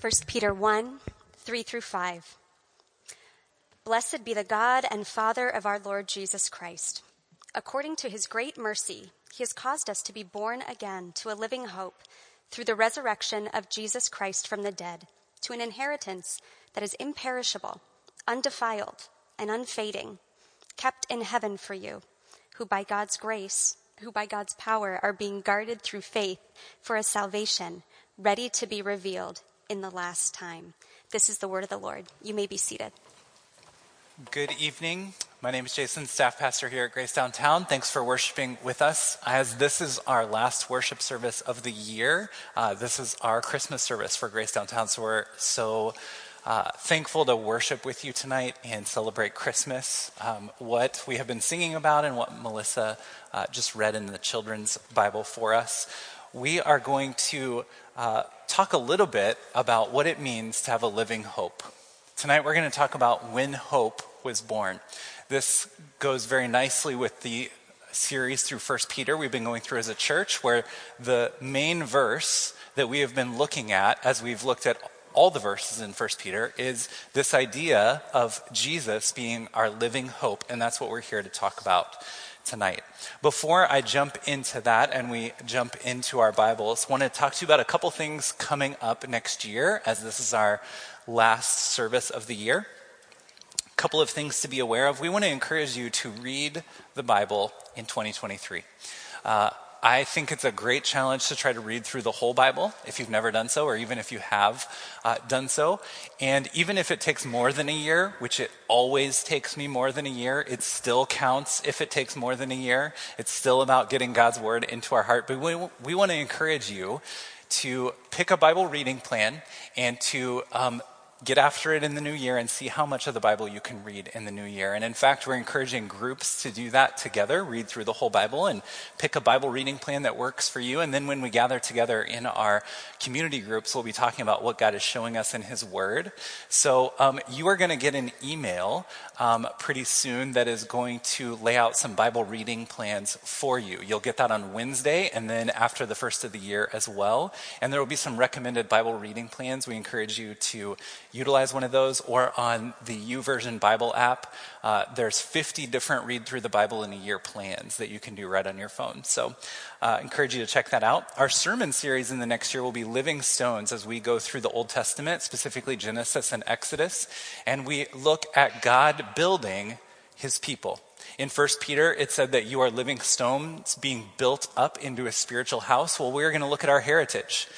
1 Peter 1 3 through 5. Blessed be the God and Father of our Lord Jesus Christ. According to his great mercy, he has caused us to be born again to a living hope through the resurrection of Jesus Christ from the dead, to an inheritance that is imperishable, undefiled, and unfading, kept in heaven for you, who by God's grace, who by God's power are being guarded through faith for a salvation ready to be revealed in the last time. This is the word of the Lord. You may be seated. Good evening. My name is Jason, staff pastor here at Grace Downtown. Thanks for worshiping with us. As this is our last worship service of the year, uh, this is our Christmas service for Grace Downtown. So we're so uh, thankful to worship with you tonight and celebrate Christmas. Um, what we have been singing about and what Melissa uh, just read in the children's Bible for us. We are going to uh, talk a little bit about what it means to have a living hope. Tonight we're going to talk about when hope was born. This goes very nicely with the series through 1 Peter we've been going through as a church, where the main verse that we have been looking at as we've looked at all the verses in 1 Peter is this idea of Jesus being our living hope, and that's what we're here to talk about tonight. Before I jump into that and we jump into our Bibles, I want to talk to you about a couple things coming up next year as this is our last service of the year. A couple of things to be aware of. We want to encourage you to read the Bible in 2023. Uh, I think it's a great challenge to try to read through the whole Bible if you've never done so, or even if you have uh, done so. And even if it takes more than a year, which it always takes me more than a year, it still counts if it takes more than a year. It's still about getting God's word into our heart. But we, we want to encourage you to pick a Bible reading plan and to um, get after it in the new year and see how much of the Bible you can read in the new year. And in fact, we're encouraging groups to do that together, read through the whole Bible and pick a Bible reading plan that works for you. And then when we gather together in our community groups, we'll be talking about what God is showing us in His Word. So um, you are going to get an email um, pretty soon that is going to lay out some Bible reading plans for you. You'll get that on Wednesday and then after the first of the year as well. And there will be some recommended Bible reading plans. We encourage you to utilize one of those, or on the YouVersion Bible app, uh, there's 50 different read through the Bible in a year plans that you can do right on your phone. So, uh, encourage you to check that out. Our sermon series in the next year will be Living Stones as we go through the Old Testament, specifically Genesis and Exodus, and we look at God building His people. In 1 Peter, it said that you are living stones being built up into a spiritual house. Well, we're going to look at our heritage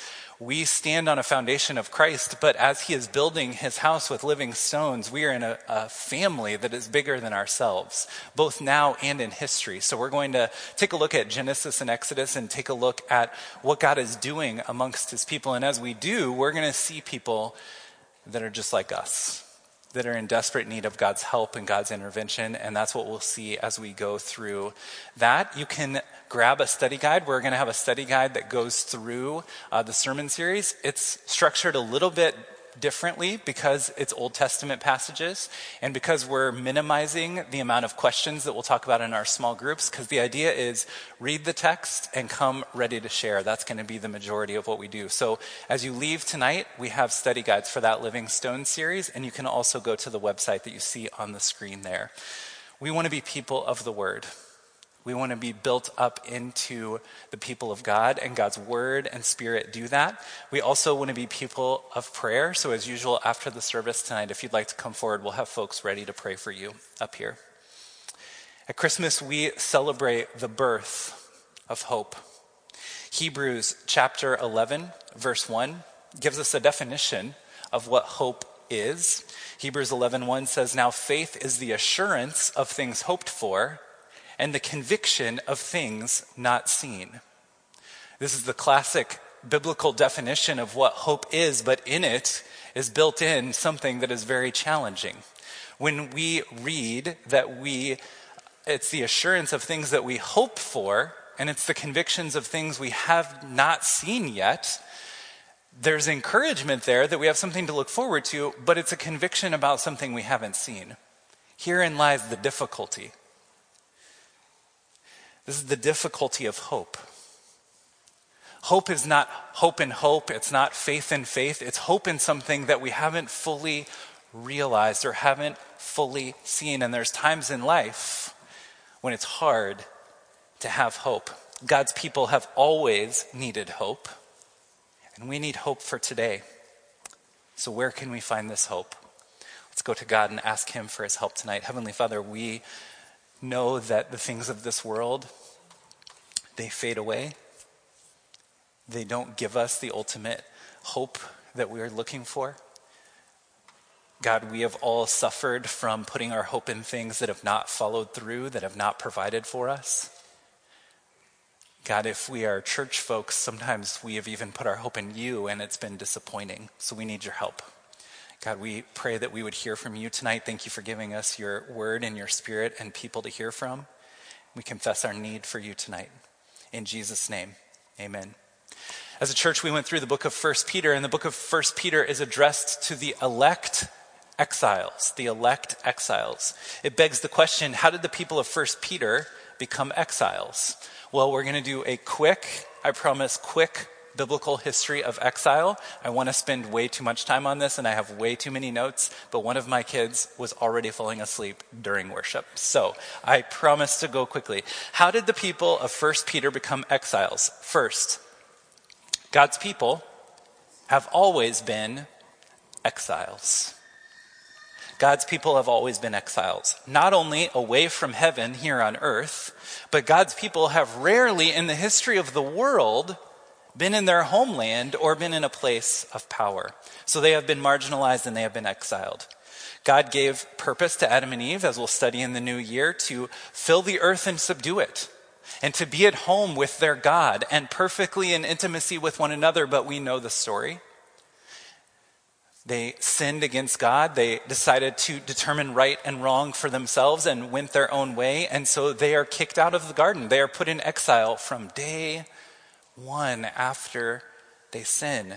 we stand on a foundation of Christ, but as He is building His house with living stones, we are in a, a, family that is bigger than ourselves, both now and in history. So we're going to take a look at Genesis and Exodus and take a look at what God is doing amongst His people. And as we do, we're going to see people that are just like us that are in desperate need of God's help and God's intervention. And that's what we'll see as we go through that. You can grab a study guide. We're going to have a study guide that goes through uh, the sermon series. It's structured a little bit differently because it's Old Testament passages and because we're minimizing the amount of questions that we'll talk about in our small groups because the idea is read the text and come ready to share. That's going to be the majority of what we do. So as you leave tonight, we have study guides for that Living Stone series and you can also go to the website that you see on the screen there. We want to be people of the word. We want to be built up into the people of God, and God's word and spirit do that. We also want to be people of prayer. So, as usual, after the service tonight, if you'd like to come forward, we'll have folks ready to pray for you up here. At Christmas, we celebrate the birth of hope. Hebrews chapter 11, verse 1, gives us a definition of what hope is. Hebrews 11:1 says, "Now faith is the assurance of things hoped for." And the conviction of things not seen. This is the classic biblical definition of what hope is, but in it is built in something that is very challenging. When we read that we, it's the assurance of things that we hope for, and it's the convictions of things we have not seen yet, there's encouragement there that we have something to look forward to, but it's a conviction about something we haven't seen. Herein lies the difficulty. This is the difficulty of hope. Hope is not hope in hope, it's not faith in faith, it's hope in something that we haven't fully realized or haven't fully seen. And there's times in life when it's hard to have hope. God's people have always needed hope, and we need hope for today. So, where can we find this hope? Let's go to God and ask Him for His help tonight. Heavenly Father, we know that the things of this world, they fade away. They don't give us the ultimate hope that we are looking for. God, we have all suffered from putting our hope in things that have not followed through, that have not provided for us. God, if we are church folks, sometimes we have even put our hope in you and it's been disappointing. So we need your help. God, we pray that we would hear from you tonight. Thank you for giving us your word and your spirit and people to hear from. We confess our need for you tonight. In Jesus' name, amen. As a church, we went through the book of 1 Peter, and the book of 1 Peter is addressed to the elect exiles, the elect exiles. It begs the question how did the people of 1 Peter become exiles? Well, we're going to do a quick, I promise, quick biblical history of exile. I want to spend way too much time on this, and I have way too many notes, but one of my kids was already falling asleep during worship. So I promise to go quickly. How did the people of 1 Peter become exiles? First, God's people have always been exiles. God's people have always been exiles, not only away from heaven here on earth, but God's people have rarely in the history of the world been in their homeland or been in a place of power. So they have been marginalized and they have been exiled. God gave purpose to Adam and Eve, as we'll study in the new year, to fill the earth and subdue it and to be at home with their God and perfectly in intimacy with one another, but we know the story. They sinned against God. They decided to determine right and wrong for themselves and went their own way. And so they are kicked out of the garden. They are put in exile from day one after they sin.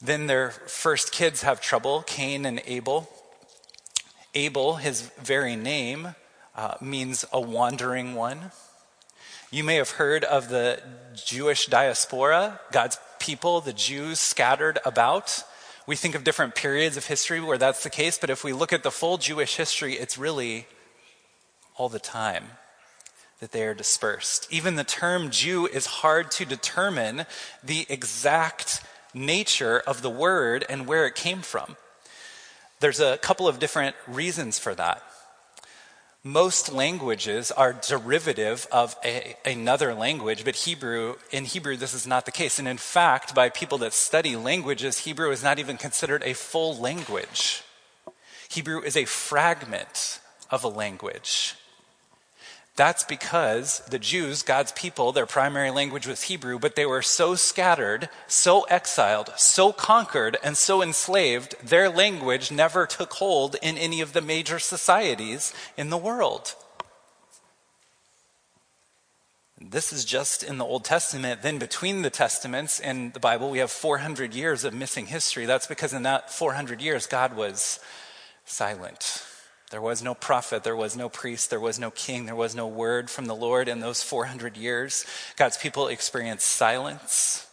Then their first kids have trouble Cain and Abel. Abel, his very name, uh, means a wandering one. You may have heard of the Jewish diaspora, God's people, the Jews scattered about. We think of different periods of history where that's the case, but if we look at the full Jewish history, it's really all the time that they are dispersed. Even the term Jew is hard to determine the exact nature of the word and where it came from. There's a couple of different reasons for that most languages are derivative of a, another language, but Hebrew, in Hebrew, this is not the case. And in fact, by people that study languages, Hebrew is not even considered a full language. Hebrew is a fragment of a language. That's because the Jews, God's people, their primary language was Hebrew, but they were so scattered, so exiled, so conquered, and so enslaved, their language never took hold in any of the major societies in the world. This is just in the Old Testament. Then, between the Testaments and the Bible, we have 400 years of missing history. That's because in that 400 years, God was silent. There was no prophet, there was no priest, there was no king, there was no word from the Lord in those 400 years. God's people experienced silence.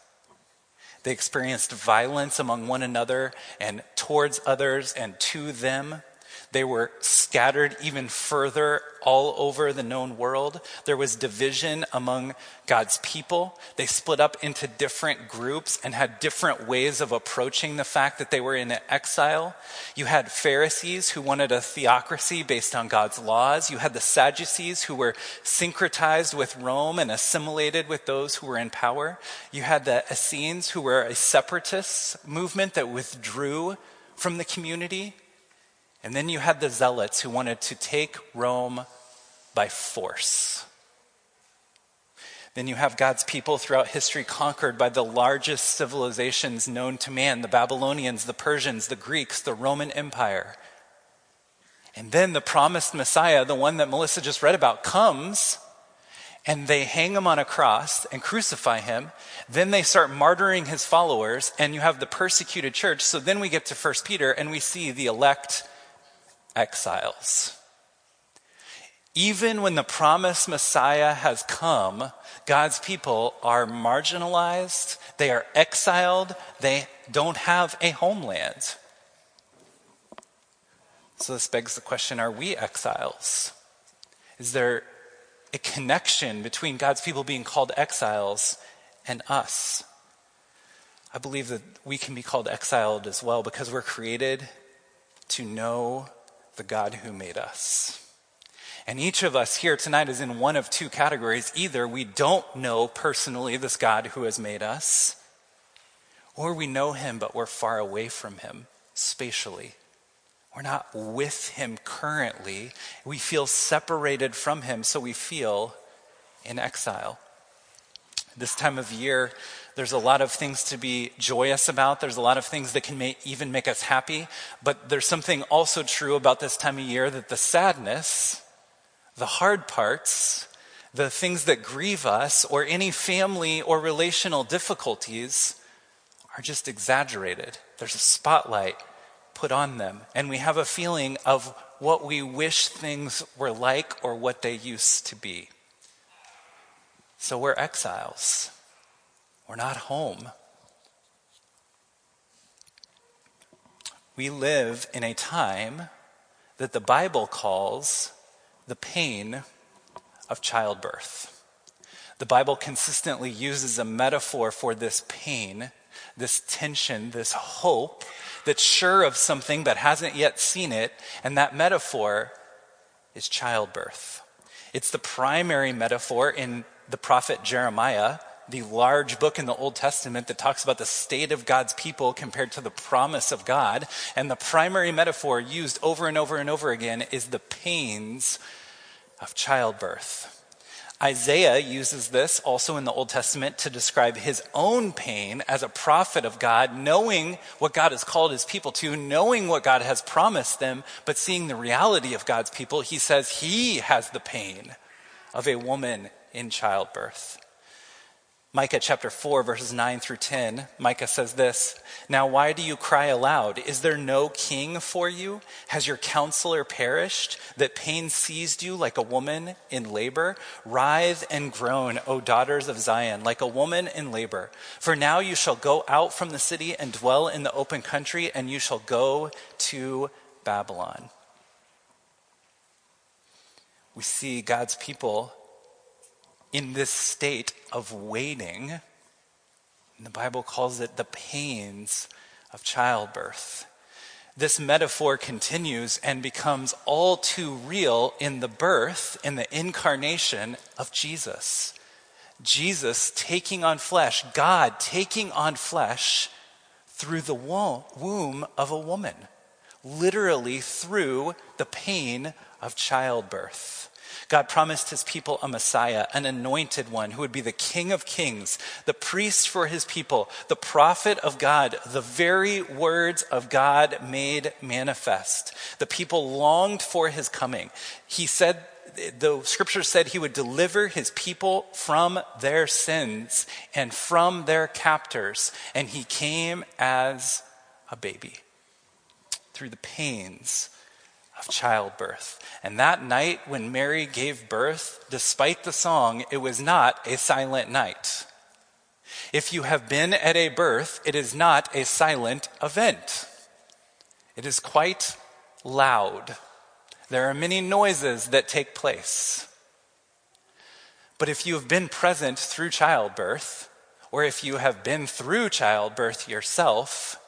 They experienced violence among one another and towards others and to them. They were scattered even further all over the known world. There was division among God's people. They split up into different groups and had different ways of approaching the fact that they were in exile. You had Pharisees who wanted a theocracy based on God's laws. You had the Sadducees who were syncretized with Rome and assimilated with those who were in power. You had the Essenes who were a separatist movement that withdrew from the community. And then you had the zealots who wanted to take Rome by force. Then you have God's people throughout history conquered by the largest civilizations known to man the Babylonians, the Persians, the Greeks, the Roman Empire. And then the promised Messiah, the one that Melissa just read about, comes and they hang him on a cross and crucify him. Then they start martyring his followers, and you have the persecuted church. So then we get to First Peter and we see the elect exiles. Even when the promised Messiah has come, God's people are marginalized, they are exiled, they don't have a homeland. So this begs the question are we exiles? Is there a connection between God's people being called exiles and us? I believe that we can be called exiled as well because we're created to know the God who made us. And each of us here tonight is in one of two categories. Either we don't know personally this God who has made us, or we know him, but we're far away from him spatially. We're not with him currently. We feel separated from him, so we feel in exile. This time of year, there's a lot of things to be joyous about. There's a lot of things that can even make us happy. But there's something also true about this time of year that the sadness, the hard parts, the things that grieve us, or any family or relational difficulties are just exaggerated. There's a spotlight put on them. And we have a feeling of what we wish things were like or what they used to be. So we're exiles. We're not home. We live in a time that the Bible calls the pain of childbirth. The Bible consistently uses a metaphor for this pain, this tension, this hope that's sure of something but hasn't yet seen it, and that metaphor is childbirth. It's the primary metaphor in the prophet Jeremiah, the large book in the Old Testament that talks about the state of God's people compared to the promise of God. And the primary metaphor used over and over and over again is the pains of childbirth. Isaiah uses this also in the Old Testament to describe his own pain as a prophet of God, knowing what God has called his people to, knowing what God has promised them, but seeing the reality of God's people. He says he has the pain of a woman in childbirth. Micah chapter 4, verses 9 through 10, Micah says this Now, why do you cry aloud? Is there no king for you? Has your counselor perished, that pain seized you like a woman in labor? Writhe and groan, O daughters of Zion, like a woman in labor. For now you shall go out from the city and dwell in the open country, and you shall go to Babylon. We see God's people in this state of waiting. The Bible calls it the pains of childbirth. This metaphor continues and becomes all too real in the birth, in the incarnation of Jesus. Jesus taking on flesh, God taking on flesh through the womb of a woman, literally through the pain of childbirth. God promised his people a Messiah, an anointed one who would be the King of kings, the priest for his people, the prophet of God, the very words of God made manifest. The people longed for his coming. He said, the scripture said he would deliver his people from their sins and from their captors. And he came as a baby through the pains of childbirth. And that night when Mary gave birth, despite the song, it was not a silent night. If you have been at a birth, it is not a silent event. It is quite loud. There are many noises that take place. But if you have been present through childbirth, or if you have been through childbirth yourself,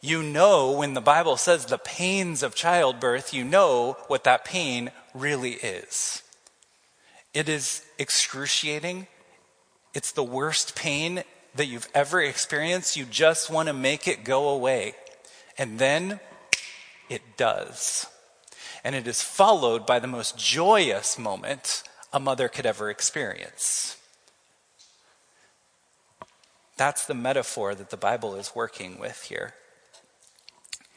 you know when the Bible says the pains of childbirth, you know what that pain really is. It is excruciating. It's the worst pain that you've ever experienced. You just want to make it go away. And then it does. And it is followed by the most joyous moment a mother could ever experience. That's the metaphor that the Bible is working with here.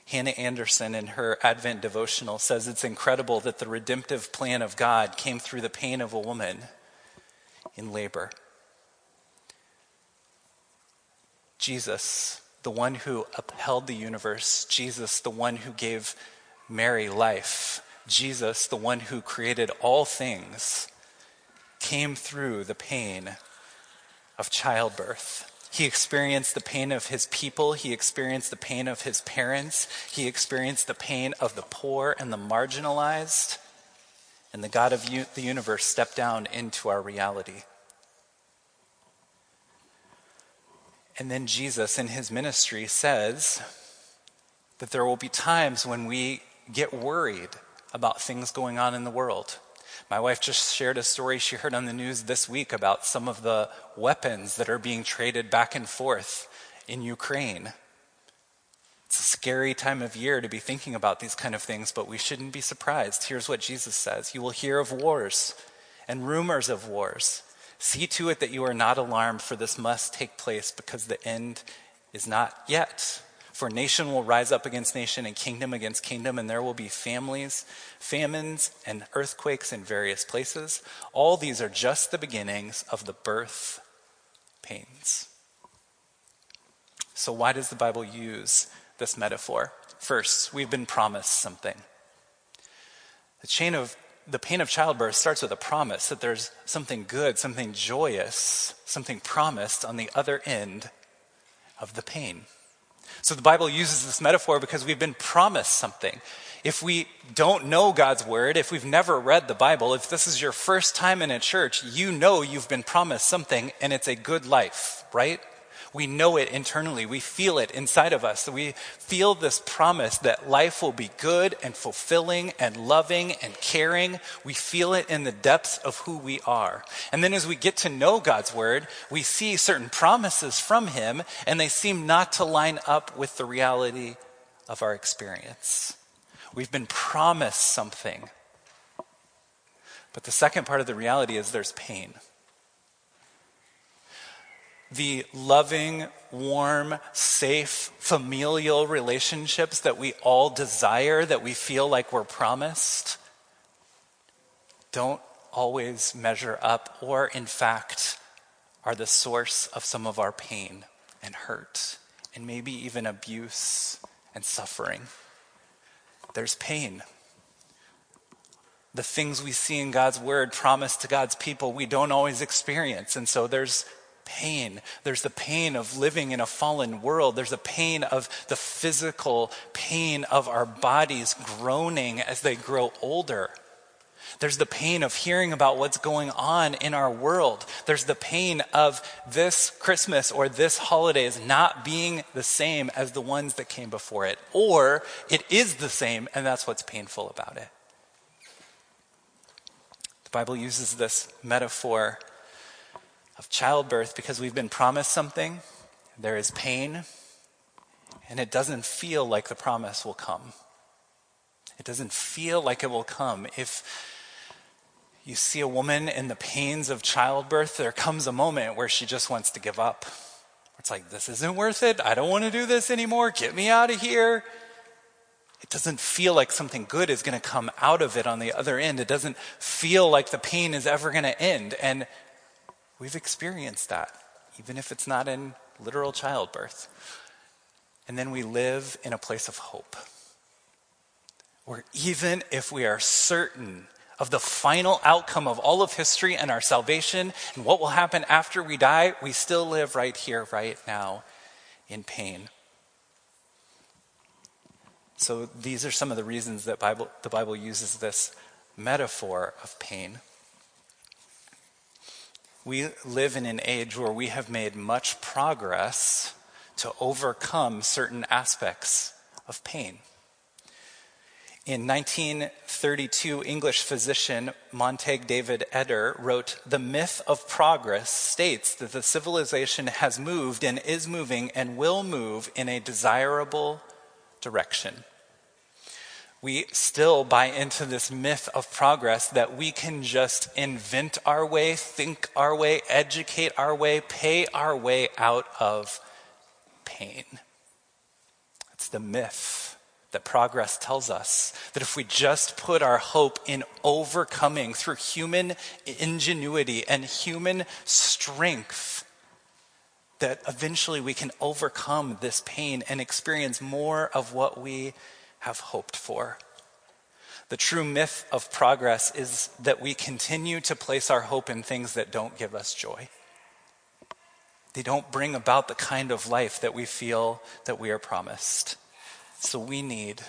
Hannah Anderson, in her Advent devotional, says it's incredible that the redemptive plan of God came through the pain of a woman in labor. Jesus, the one who upheld the universe, Jesus, the one who gave Mary life, Jesus, the one who created all things, came through the pain of childbirth. He experienced the pain of his people. He experienced the pain of his parents. He experienced the pain of the poor and the marginalized. And the God of u- the universe stepped down into our reality. And then Jesus, in his ministry, says that there will be times when we get worried about things going on in the world. My wife just shared a story she heard on the news this week about some of the weapons that are being traded back and forth in Ukraine. It's a scary time of year to be thinking about these kind of things, but we shouldn't be surprised. Here's what Jesus says You will hear of wars and rumors of wars. See to it that you are not alarmed, for this must take place because the end is not yet. For nation will rise up against nation and kingdom against kingdom, and there will be families, famines, and earthquakes in various places. All these are just the beginnings of the birth pains. So, why does the Bible use this metaphor? First, we've been promised something. The chain of the pain of childbirth starts with a promise that there's something good, something joyous, something promised on the other end of the pain. So the Bible uses this metaphor because we've been promised something. If we don't know God's word, if we've never read the Bible, if this is your first time in a church, you know you've been promised something and it's a good life, right? We know it internally. We feel it inside of us. We feel this promise that life will be good and fulfilling and loving and caring. We feel it in the depths of who we are. And then as we get to know God's word, we see certain promises from Him, and they seem not to line up with the reality of our experience. We've been promised something. But the second part of the reality is there's pain the loving, warm, safe, familial relationships that we all desire, that we feel like we're promised, don't always measure up, or in fact, are the source of some of our pain and hurt, and maybe even abuse and suffering. There's pain. The things we see in God's word promised to God's people, we don't always experience. And so there's pain. There's the pain of living in a fallen world. There's the pain of the physical pain of our bodies groaning as they grow older. There's the pain of hearing about what's going on in our world. There's the pain of this Christmas or this holiday is not being the same as the ones that came before it. Or it is the same, and that's what's painful about it. The Bible uses this metaphor of childbirth because we've been promised something, there is pain, and it doesn't feel like the promise will come. It doesn't feel like it will come. If you see a woman in the pains of childbirth, there comes a moment where she just wants to give up. It's like, this isn't worth it. I don't want to do this anymore. Get me out of here. It doesn't feel like something good is going to come out of it on the other end. It doesn't feel like the pain is ever going to end. And We've experienced that, even if it's not in literal childbirth. And then we live in a place of hope, where even if we are certain of the final outcome of all of history and our salvation and what will happen after we die, we still live right here, right now, in pain. So these are some of the reasons that Bible, the Bible uses this metaphor of pain. We live in an age where we have made much progress to overcome certain aspects of pain. In 1932, English physician Montague David Eder wrote The myth of progress states that the civilization has moved and is moving and will move in a desirable direction we still buy into this myth of progress that we can just invent our way, think our way, educate our way, pay our way out of pain. It's the myth that progress tells us that if we just put our hope in overcoming through human ingenuity and human strength, that eventually we can overcome this pain and experience more of what we have hoped for. The true myth of progress is that we continue to place our hope in things that don't give us joy. They don't bring about the kind of life that we feel that we are promised. So we need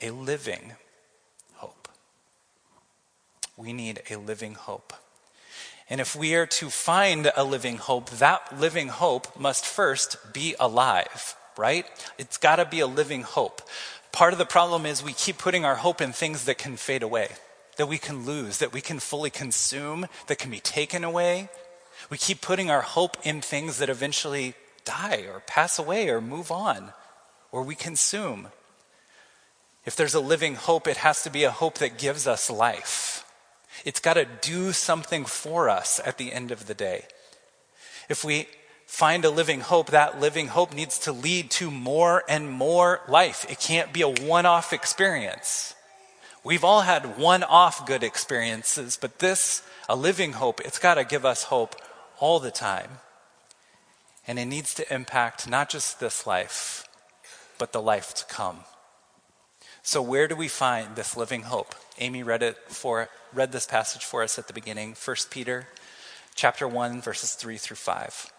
a living hope. We need a living hope. And if we are to find a living hope, that living hope must first be alive, right? It's got to be a living hope. Part of the problem is we keep putting our hope in things that can fade away, that we can lose, that we can fully consume, that can be taken away. We keep putting our hope in things that eventually die or pass away or move on or we consume. If there's a living hope, it has to be a hope that gives us life. It's got to do something for us at the end of the day. If we find a living hope, that living hope needs to lead to more and more life. It can't be a one off experience. We've all had one off good experiences, but this, a living hope, it's got to give us hope all the time. And it needs to impact not just this life, but the life to come. So, where do we find this living hope? Amy read it for read this passage for us at the beginning, 1 Peter chapter 1 verses 3 through 5.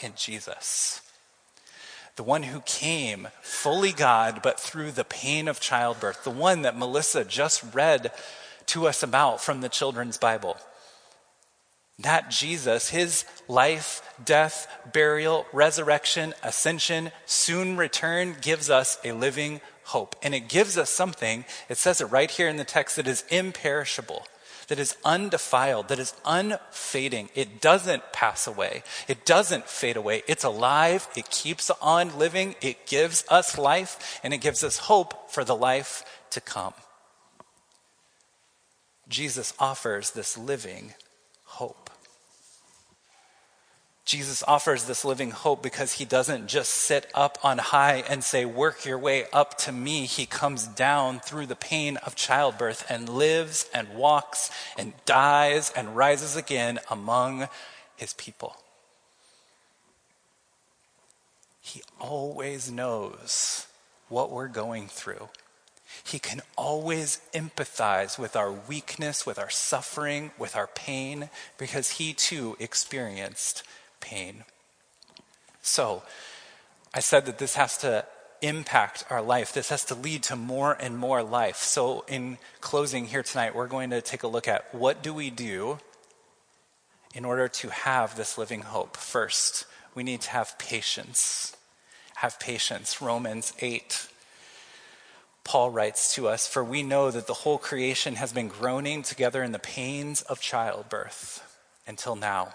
in Jesus. The one who came fully God, but through the pain of childbirth. The one that Melissa just read to us about from the children's Bible. That Jesus, his life, death, burial, resurrection, ascension, soon return gives us a living hope. And it gives us something, it says it right here in the text, that is imperishable, that is undefiled, that is unfading. It doesn't pass away, it doesn't fade away. It's alive, it keeps on living, it gives us life, and it gives us hope for the life to come. Jesus offers this living hope. Jesus offers this living hope because he doesn't just sit up on high and say, Work your way up to me. He comes down through the pain of childbirth and lives and walks and dies and rises again among his people. He always knows what we're going through. He can always empathize with our weakness, with our suffering, with our pain, because he too experienced pain. So, I said that this has to impact our life. This has to lead to more and more life. So, in closing here tonight, we're going to take a look at what do we do in order to have this living hope. First, we need to have patience. Have patience. Romans 8. Paul writes to us, For we know that the whole creation has been groaning together in the pains of childbirth until now.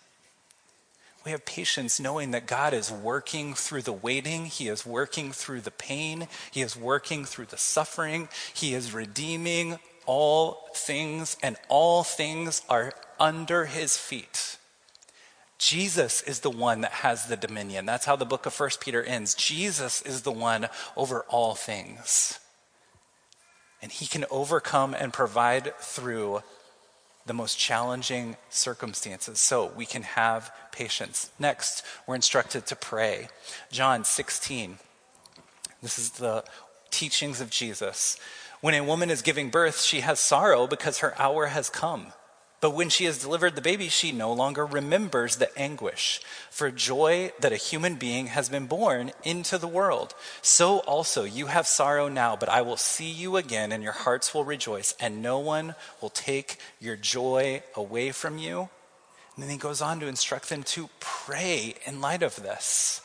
We have patience knowing that God is working through the waiting. He is working through the pain. He is working through the suffering. He is redeeming all things, and all things are under his feet. Jesus is the one that has the dominion. That's how the book of First Peter ends. Jesus is the one over all things. And he can overcome and provide through the most challenging circumstances so we can have patience. Next, we're instructed to pray. John 16. This is the teachings of Jesus. When a woman is giving birth, she has sorrow because her hour has come. But when she has delivered the baby, she no longer remembers the anguish for joy that a human being has been born into the world. So also you have sorrow now, but I will see you again, and your hearts will rejoice, and no one will take your joy away from you. And then he goes on to instruct them to pray in light of this.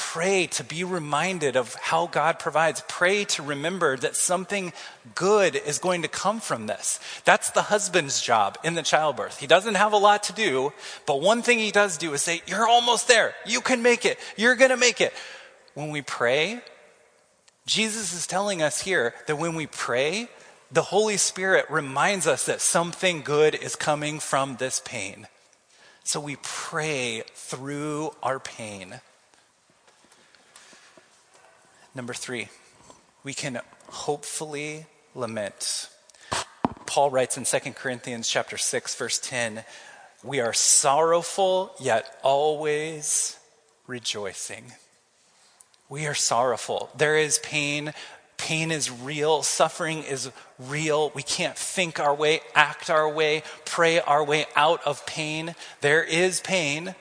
Pray to be reminded of how God provides. Pray to remember that something good is going to come from this. That's the husband's job in the childbirth. He doesn't have a lot to do, but one thing he does do is say, You're almost there. You can make it. You're going to make it. When we pray, Jesus is telling us here that when we pray, the Holy Spirit reminds us that something good is coming from this pain. So we pray through our pain. Number three, we can hopefully lament. Paul writes in 2 Corinthians chapter 6, verse 10, we are sorrowful, yet always rejoicing. We are sorrowful. There is pain. Pain is real. Suffering is real. We can't think our way, act our way, pray our way out of pain. There is pain.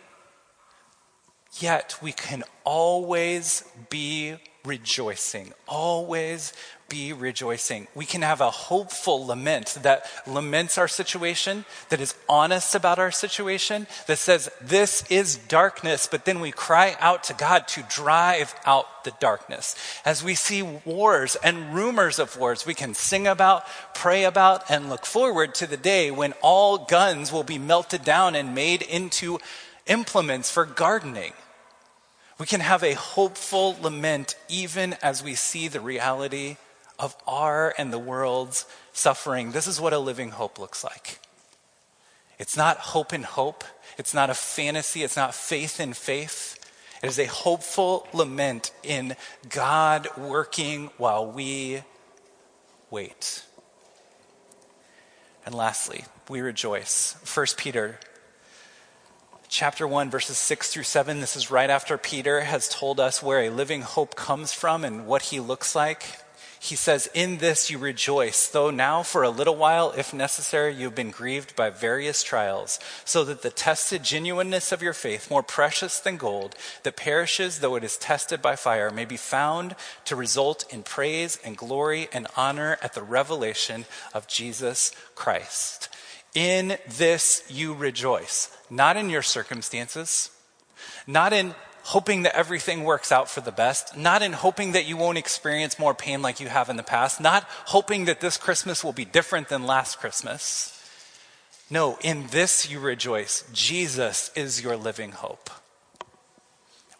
Yet we can always be rejoicing. Always be rejoicing. We can have a hopeful lament that laments our situation, that is honest about our situation, that says, This is darkness, but then we cry out to God to drive out the darkness. As we see wars and rumors of wars, we can sing about, pray about, and look forward to the day when all guns will be melted down and made into implements for gardening. We can have a hopeful lament even as we see the reality of our and the world's suffering. This is what a living hope looks like. It's not hope in hope. It's not a fantasy. It's not faith in faith. It is a hopeful lament in God working while we wait. And lastly, we rejoice. 1 Peter chapter 1, verses 6 through 7. This is right after Peter has told us where a living hope comes from and what he looks like. He says, In this you rejoice, though now for a little while, if necessary, you've been grieved by various trials, so that the tested genuineness of your faith, more precious than gold, that perishes though it is tested by fire, may be found to result in praise and glory and honor at the revelation of Jesus Christ. In this you rejoice, not in your circumstances, not in hoping that everything works out for the best, not in hoping that you won't experience more pain like you have in the past, not hoping that this Christmas will be different than last Christmas. No, in this you rejoice. Jesus is your living hope.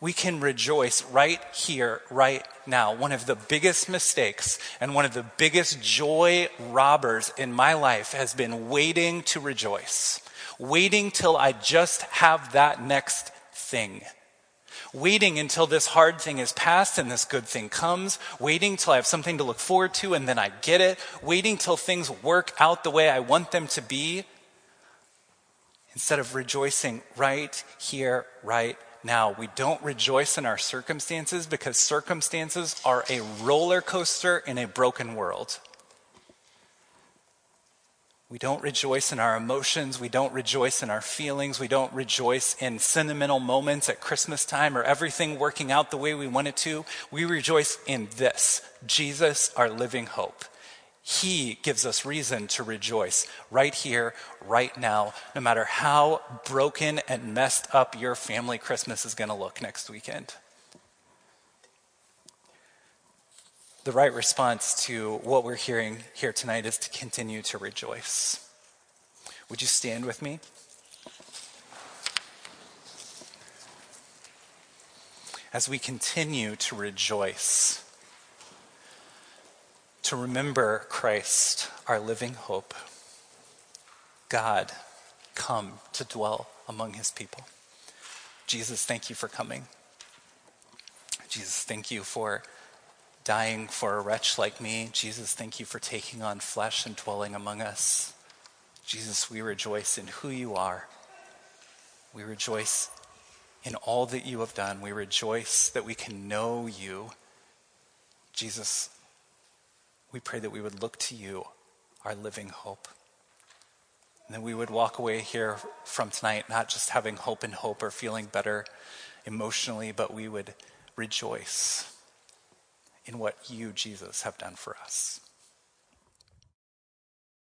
We can rejoice right here, right now. One of the biggest mistakes and one of the biggest joy robbers in my life has been waiting to rejoice, waiting till I just have that next thing. Waiting until this hard thing is past and this good thing comes, waiting till I have something to look forward to and then I get it, waiting till things work out the way I want them to be, instead of rejoicing right here, right now. We don't rejoice in our circumstances because circumstances are a roller coaster in a broken world. We don't rejoice in our emotions. We don't rejoice in our feelings. We don't rejoice in sentimental moments at Christmas time or everything working out the way we want it to. We rejoice in this Jesus, our living hope. He gives us reason to rejoice right here, right now, no matter how broken and messed up your family Christmas is going to look next weekend. the right response to what we're hearing here tonight is to continue to rejoice. Would you stand with me? As we continue to rejoice, to remember Christ, our living hope, God, come to dwell among his people. Jesus, thank you for coming. Jesus, thank you for dying for a wretch like me. Jesus, thank you for taking on flesh and dwelling among us. Jesus, we rejoice in who you are. We rejoice in all that you have done. We rejoice that we can know you. Jesus, we pray that we would look to you, our living hope. And that we would walk away here from tonight not just having hope and hope or feeling better emotionally, but we would rejoice in what you, Jesus, have done for us.